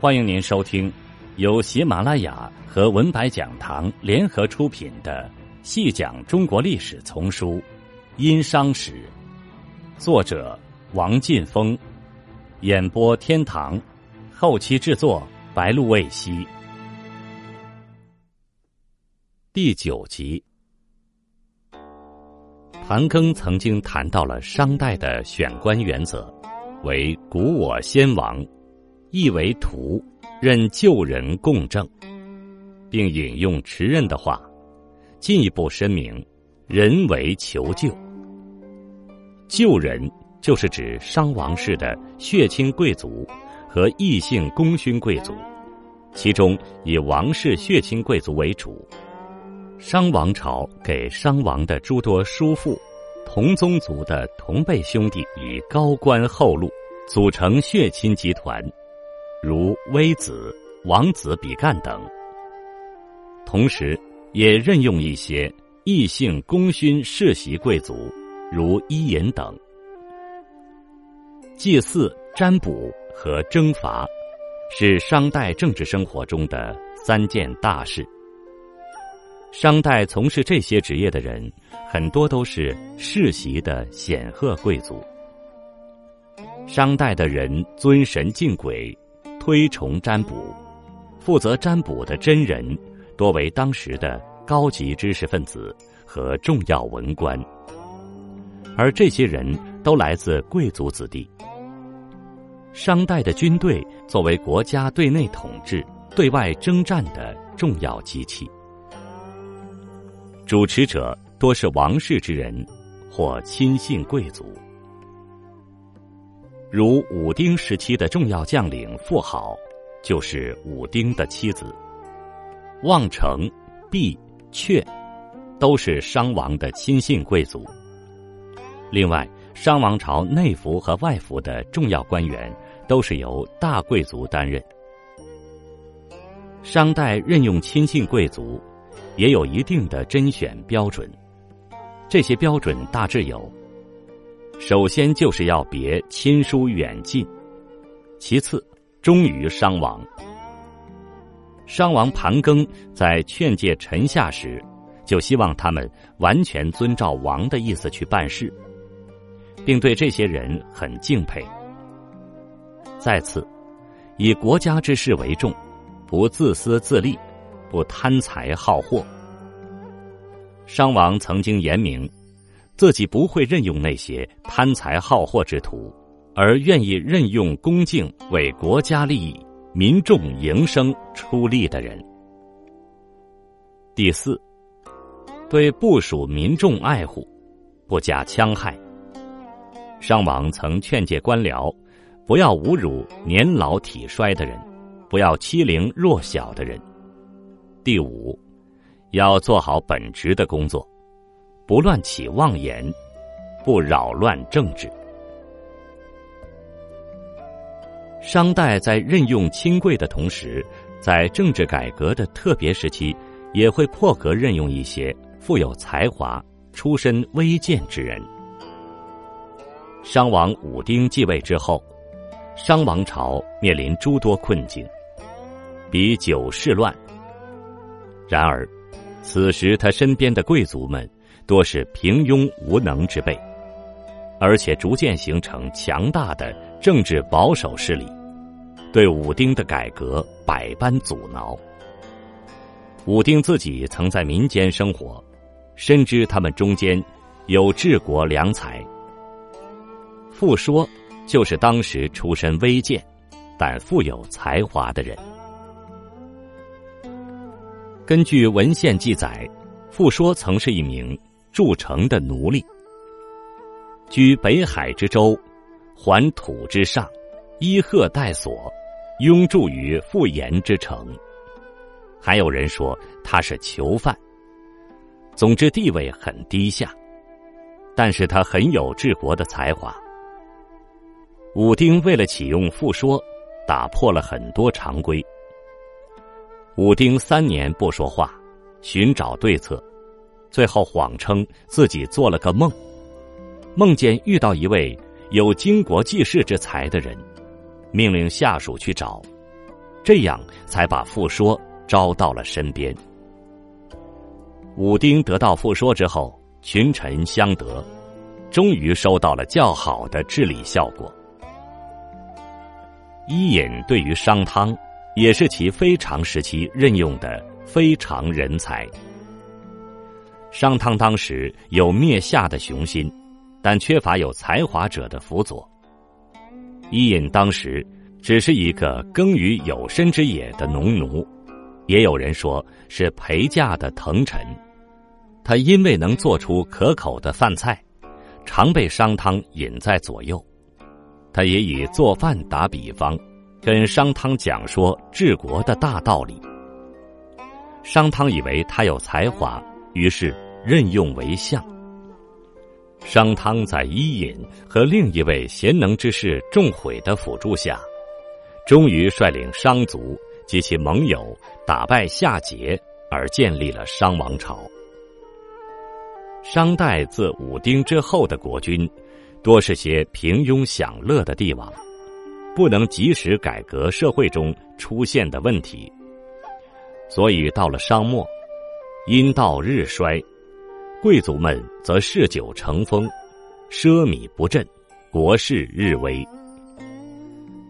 欢迎您收听由喜马拉雅和文白讲堂联合出品的《细讲中国历史丛书·殷商史》，作者王劲峰，演播天堂，后期制作白露未晞。第九集，盘庚曾经谈到了商代的选官原则，为古我先王。意为徒，任旧人共政，并引用持任的话，进一步申明：人为求救。旧人就是指商王室的血亲贵族和异姓功勋贵族，其中以王室血亲贵族为主。商王朝给商王的诸多叔父、同宗族的同辈兄弟与高官厚禄，组成血亲集团。如微子、王子比干等，同时也任用一些异姓功勋世袭贵族，如伊尹等。祭祀、占卜和征伐，是商代政治生活中的三件大事。商代从事这些职业的人，很多都是世袭的显赫贵族。商代的人尊神敬鬼。推崇占卜，负责占卜的真人多为当时的高级知识分子和重要文官，而这些人都来自贵族子弟。商代的军队作为国家对内统治、对外征战的重要机器，主持者多是王室之人或亲信贵族。如武丁时期的重要将领妇好，就是武丁的妻子。望城、毕、阙，都是商王的亲信贵族。另外，商王朝内服和外服的重要官员，都是由大贵族担任。商代任用亲信贵族，也有一定的甄选标准。这些标准大致有。首先就是要别亲疏远近，其次忠于商王。商王盘庚在劝诫臣下时，就希望他们完全遵照王的意思去办事，并对这些人很敬佩。再次，以国家之事为重，不自私自利，不贪财好货。商王曾经言明。自己不会任用那些贪财好货之徒，而愿意任用恭敬为国家利益、民众营生出力的人。第四，对部属民众爱护，不加戕害。商王曾劝诫官僚，不要侮辱年老体衰的人，不要欺凌弱小的人。第五，要做好本职的工作。不乱起妄言，不扰乱政治。商代在任用亲贵的同时，在政治改革的特别时期，也会破格任用一些富有才华、出身微贱之人。商王武丁继位之后，商王朝面临诸多困境，比九世乱。然而，此时他身边的贵族们。多是平庸无能之辈，而且逐渐形成强大的政治保守势力，对武丁的改革百般阻挠。武丁自己曾在民间生活，深知他们中间有治国良才。傅说就是当时出身微贱，但富有才华的人。根据文献记载，傅说曾是一名。筑城的奴隶，居北海之州，环土之上，依鹤待所，拥住于复延之城。还有人说他是囚犯。总之地位很低下，但是他很有治国的才华。武丁为了启用傅说，打破了很多常规。武丁三年不说话，寻找对策。最后谎称自己做了个梦，梦见遇到一位有经国济世之才的人，命令下属去找。这样才把傅说招到了身边。武丁得到傅说之后，群臣相得，终于收到了较好的治理效果。伊尹对于商汤，也是其非常时期任用的非常人才。商汤当时有灭夏的雄心，但缺乏有才华者的辅佐。伊尹当时只是一个耕于有身之野的农奴，也有人说是陪嫁的腾臣。他因为能做出可口的饭菜，常被商汤引在左右。他也以做饭打比方，跟商汤讲说治国的大道理。商汤以为他有才华。于是任用为相。商汤在伊尹和另一位贤能之士仲悔的辅助下，终于率领商族及其盟友打败夏桀，而建立了商王朝。商代自武丁之后的国君，多是些平庸享乐的帝王，不能及时改革社会中出现的问题，所以到了商末。因道日衰，贵族们则嗜酒成风，奢靡不振，国势日危。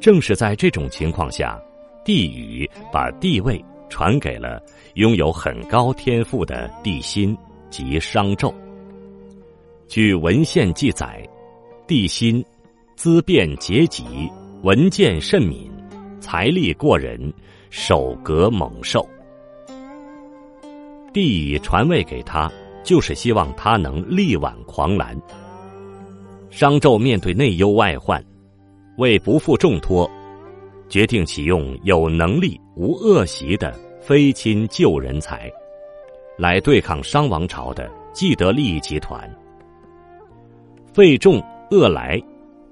正是在这种情况下，帝禹把帝位传给了拥有很高天赋的帝辛及商纣。据文献记载，帝辛资变节己，文见甚敏，财力过人，守格猛兽。帝以传位给他，就是希望他能力挽狂澜。商纣面对内忧外患，为不负重托，决定启用有能力无恶习的非亲旧人才，来对抗商王朝的既得利益集团。费仲、恶来，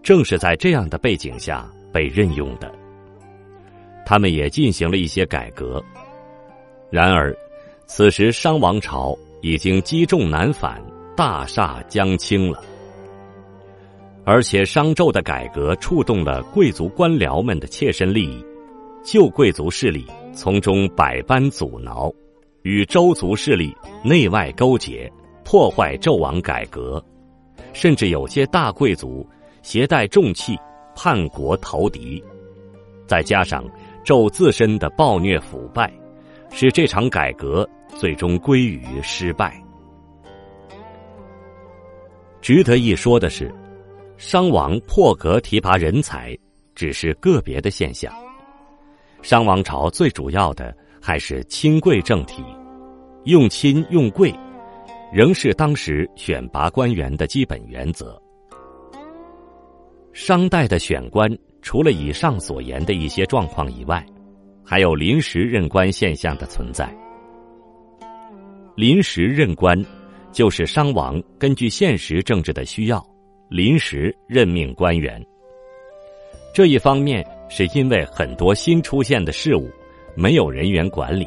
正是在这样的背景下被任用的。他们也进行了一些改革，然而。此时，商王朝已经积重难返，大厦将倾了。而且，商纣的改革触动了贵族官僚们的切身利益，旧贵族势力从中百般阻挠，与周族势力内外勾结，破坏纣王改革，甚至有些大贵族携带重器叛国投敌。再加上纣自身的暴虐腐败。使这场改革最终归于失败。值得一说的是，商王破格提拔人才只是个别的现象，商王朝最主要的还是亲贵政体，用亲用贵，仍是当时选拔官员的基本原则。商代的选官，除了以上所言的一些状况以外。还有临时任官现象的存在。临时任官，就是商王根据现实政治的需要，临时任命官员。这一方面是因为很多新出现的事物没有人员管理，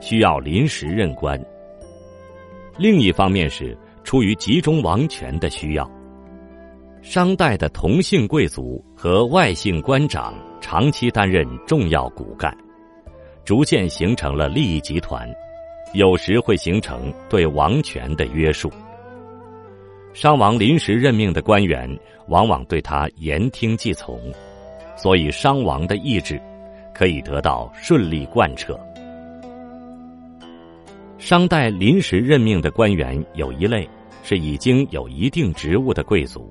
需要临时任官；另一方面是出于集中王权的需要。商代的同姓贵族和外姓官长。长期担任重要骨干，逐渐形成了利益集团，有时会形成对王权的约束。商王临时任命的官员，往往对他言听计从，所以商王的意志可以得到顺利贯彻。商代临时任命的官员有一类是已经有一定职务的贵族。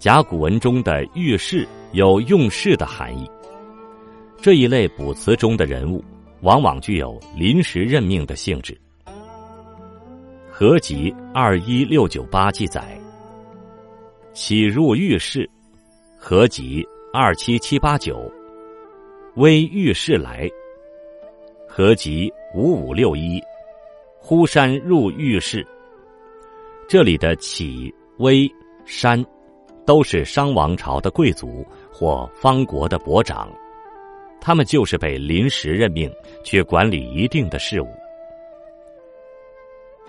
甲骨文中的御史有用事的含义。这一类卜辞中的人物，往往具有临时任命的性质。合集二一六九八记载：起入御室，合集二七七八九，微御室来。合集五五六一，呼山入御室。这里的起、微、山。都是商王朝的贵族或方国的伯长，他们就是被临时任命去管理一定的事务。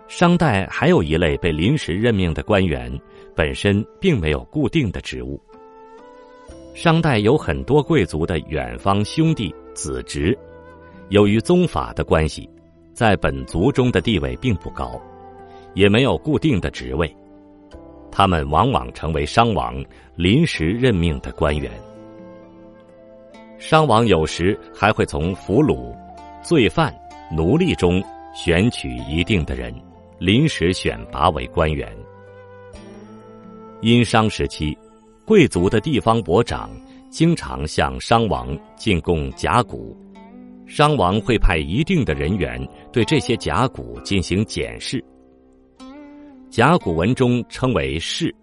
商代还有一类被临时任命的官员，本身并没有固定的职务。商代有很多贵族的远方兄弟子侄，由于宗法的关系，在本族中的地位并不高，也没有固定的职位，他们往往成为商王临时任命的官员。商王有时还会从俘虏、罪犯、奴隶中选取一定的人，临时选拔为官员。殷商时期，贵族的地方伯长经常向商王进贡甲骨，商王会派一定的人员对这些甲骨进行检视。甲骨文中称为“士”。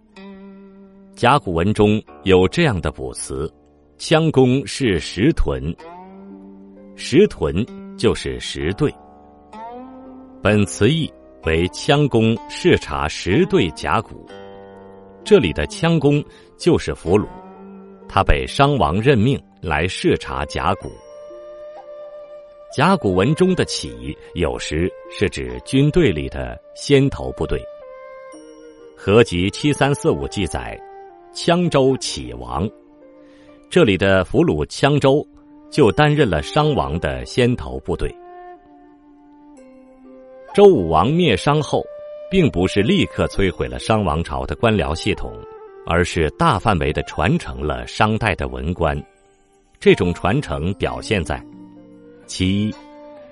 甲骨文中有这样的卜辞。羌公是石屯，石屯就是石队。本词义为羌公视察石队甲骨，这里的羌公就是俘虏，他被商王任命来视察甲骨。甲骨文中的起有时是指军队里的先头部队。合集七三四五记载，羌州启王。这里的俘虏羌州，就担任了商王的先头部队。周武王灭商后，并不是立刻摧毁了商王朝的官僚系统，而是大范围的传承了商代的文官。这种传承表现在：其一，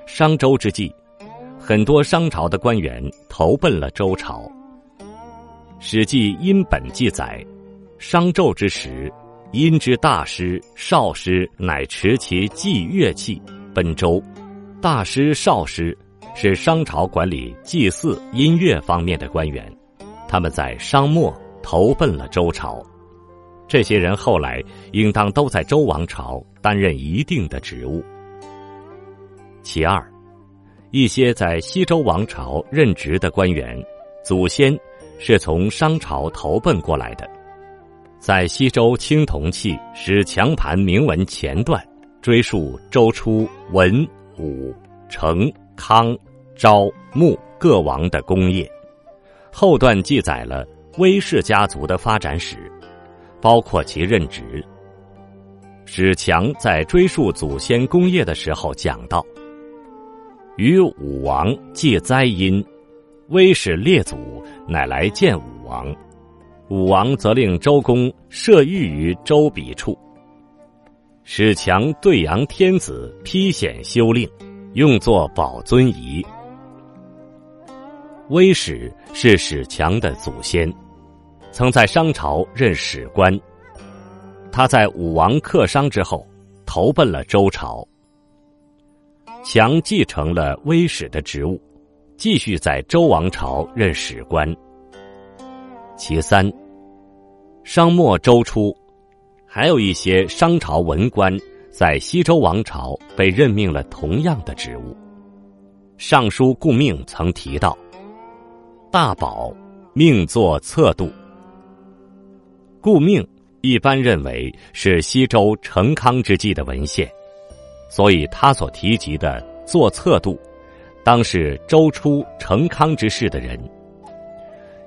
商周之际，很多商朝的官员投奔了周朝。《史记·殷本》记载，商纣之时。殷之大师、少师乃持其祭乐器奔周，大师、少师是商朝管理祭祀音乐方面的官员，他们在商末投奔了周朝。这些人后来应当都在周王朝担任一定的职务。其二，一些在西周王朝任职的官员，祖先是从商朝投奔过来的。在西周青铜器使强盘铭文前段，追溯周初文武成康昭穆各王的功业；后段记载了威氏家族的发展史，包括其任职。史强在追溯祖先功业的时候讲到：“与武王祭灾因，威使列祖乃来见武王。”武王则令周公设御于周笔处，史强对阳天子批显修令，用作保尊仪。威史是史强的祖先，曾在商朝任史官。他在武王克商之后，投奔了周朝。强继承了威史的职务，继续在周王朝任史官。其三，商末周初，还有一些商朝文官在西周王朝被任命了同样的职务。尚书顾命曾提到，大宝命作策度。顾命一般认为是西周成康之际的文献，所以他所提及的作策度，当是周初成康之事的人。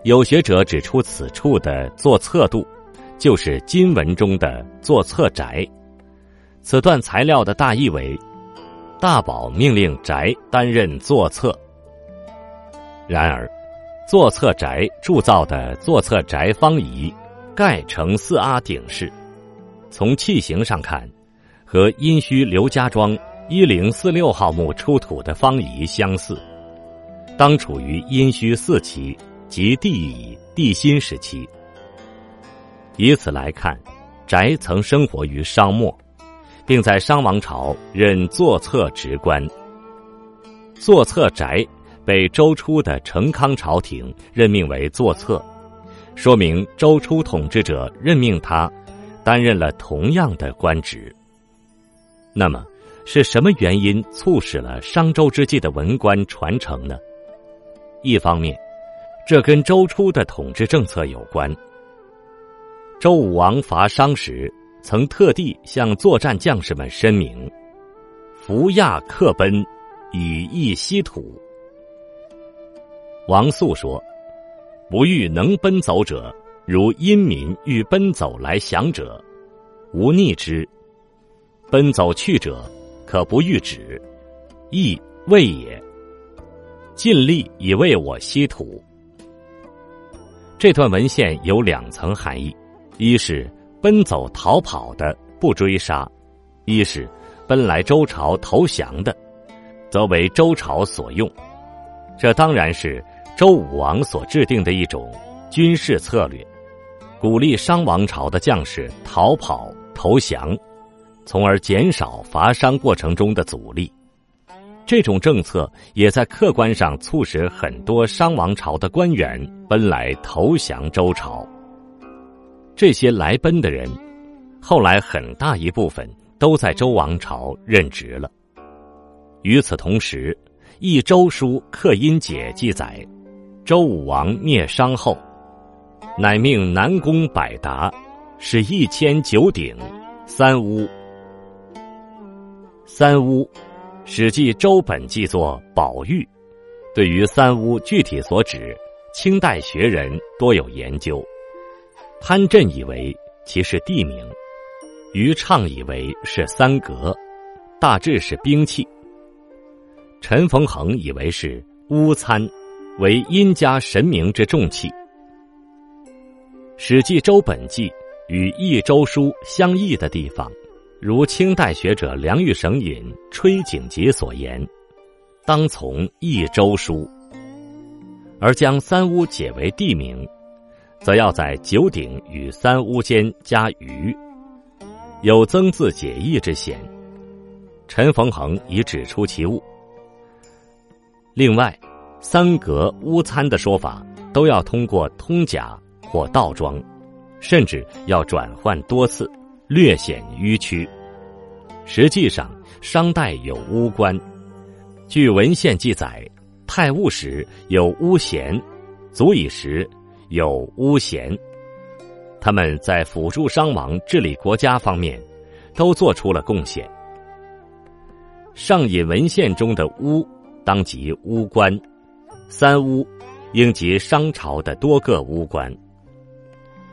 有学者指出，此处的“坐侧度”就是金文中的“坐侧宅”。此段材料的大意为：大宝命令宅担任坐侧。然而，坐侧宅铸造的坐侧宅方仪，盖呈四阿顶式，从器形上看，和殷墟刘家庄一零四六号墓出土的方仪相似，当处于殷墟四期。及帝乙、帝辛时期，以此来看，翟曾生活于商末，并在商王朝任坐侧职官。坐侧翟被周初的成康朝廷任命为坐侧，说明周初统治者任命他担任了同样的官职。那么，是什么原因促使了商周之际的文官传承呢？一方面，这跟周初的统治政策有关。周武王伐商时，曾特地向作战将士们申明：“伏亚克奔，以益西土。”王肃说：“不欲能奔走者，如殷民欲奔走来降者，无逆之；奔走去者，可不欲止，亦未也。尽力以为我西土。这段文献有两层含义：一是奔走逃跑的不追杀；一是奔来周朝投降的，则为周朝所用。这当然是周武王所制定的一种军事策略，鼓励商王朝的将士逃跑投降，从而减少伐商过程中的阻力。这种政策也在客观上促使很多商王朝的官员奔来投降周朝。这些来奔的人，后来很大一部分都在周王朝任职了。与此同时，《一周书·客因解》记载，周武王灭商后，乃命南宫百达，使一千九鼎，三屋，三屋。《史记·周本纪》作宝玉，对于三屋具体所指，清代学人多有研究。潘震以为其是地名，于畅以为是三格，大致是兵器。陈逢恒以为是乌参，为殷家神明之重器。《史记·周本纪》与《益周书》相异的地方。如清代学者梁玉省尹《吹景节》所言，当从《益州书》，而将三屋解为地名，则要在九鼎与三屋间加“余”，有增字解义之嫌。陈逢恒已指出其误。另外，三阁屋参的说法，都要通过通假或倒装，甚至要转换多次。略显迂曲。实际上，商代有巫官。据文献记载，太戊时有巫贤，足以时有巫贤。他们在辅助商王治理国家方面，都做出了贡献。上引文献中的巫，当即巫官。三巫，应即商朝的多个巫官。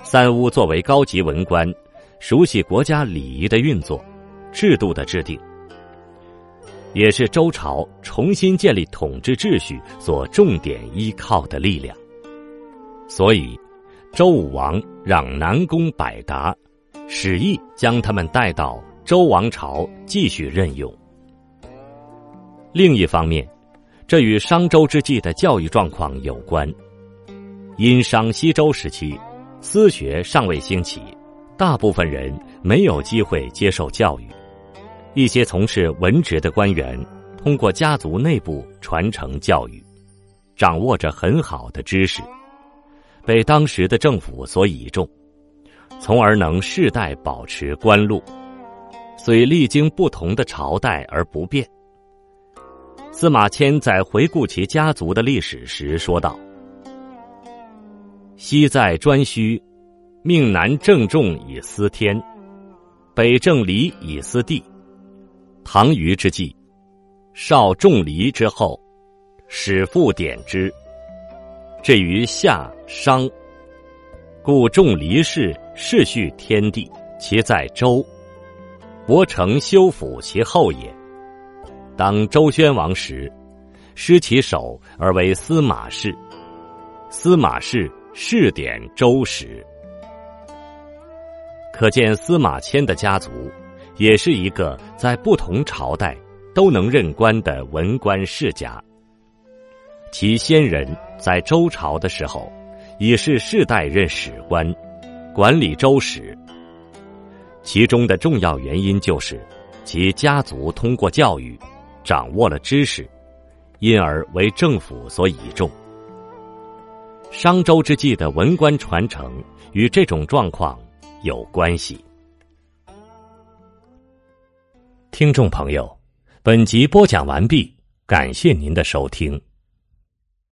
三巫作为高级文官。熟悉国家礼仪的运作、制度的制定，也是周朝重新建立统治秩序所重点依靠的力量。所以，周武王让南宫百达，使意将他们带到周王朝继续任用。另一方面，这与商周之际的教育状况有关。因商西周时期，私学尚未兴起。大部分人没有机会接受教育，一些从事文职的官员通过家族内部传承教育，掌握着很好的知识，被当时的政府所倚重，从而能世代保持官禄，虽历经不同的朝代而不变。司马迁在回顾其家族的历史时说道：“昔在颛顼。”命南正仲以司天，北正离以司地。唐虞之际，少仲离之后，始复典之。至于夏商，故仲离氏世序天地，其在周。伯承修府其后也。当周宣王时，失其首而为司马氏。司马氏世典周时。可见司马迁的家族，也是一个在不同朝代都能任官的文官世家。其先人在周朝的时候，已是世代任史官，管理周史。其中的重要原因就是，其家族通过教育，掌握了知识，因而为政府所倚重。商周之际的文官传承与这种状况。有关系。听众朋友，本集播讲完毕，感谢您的收听。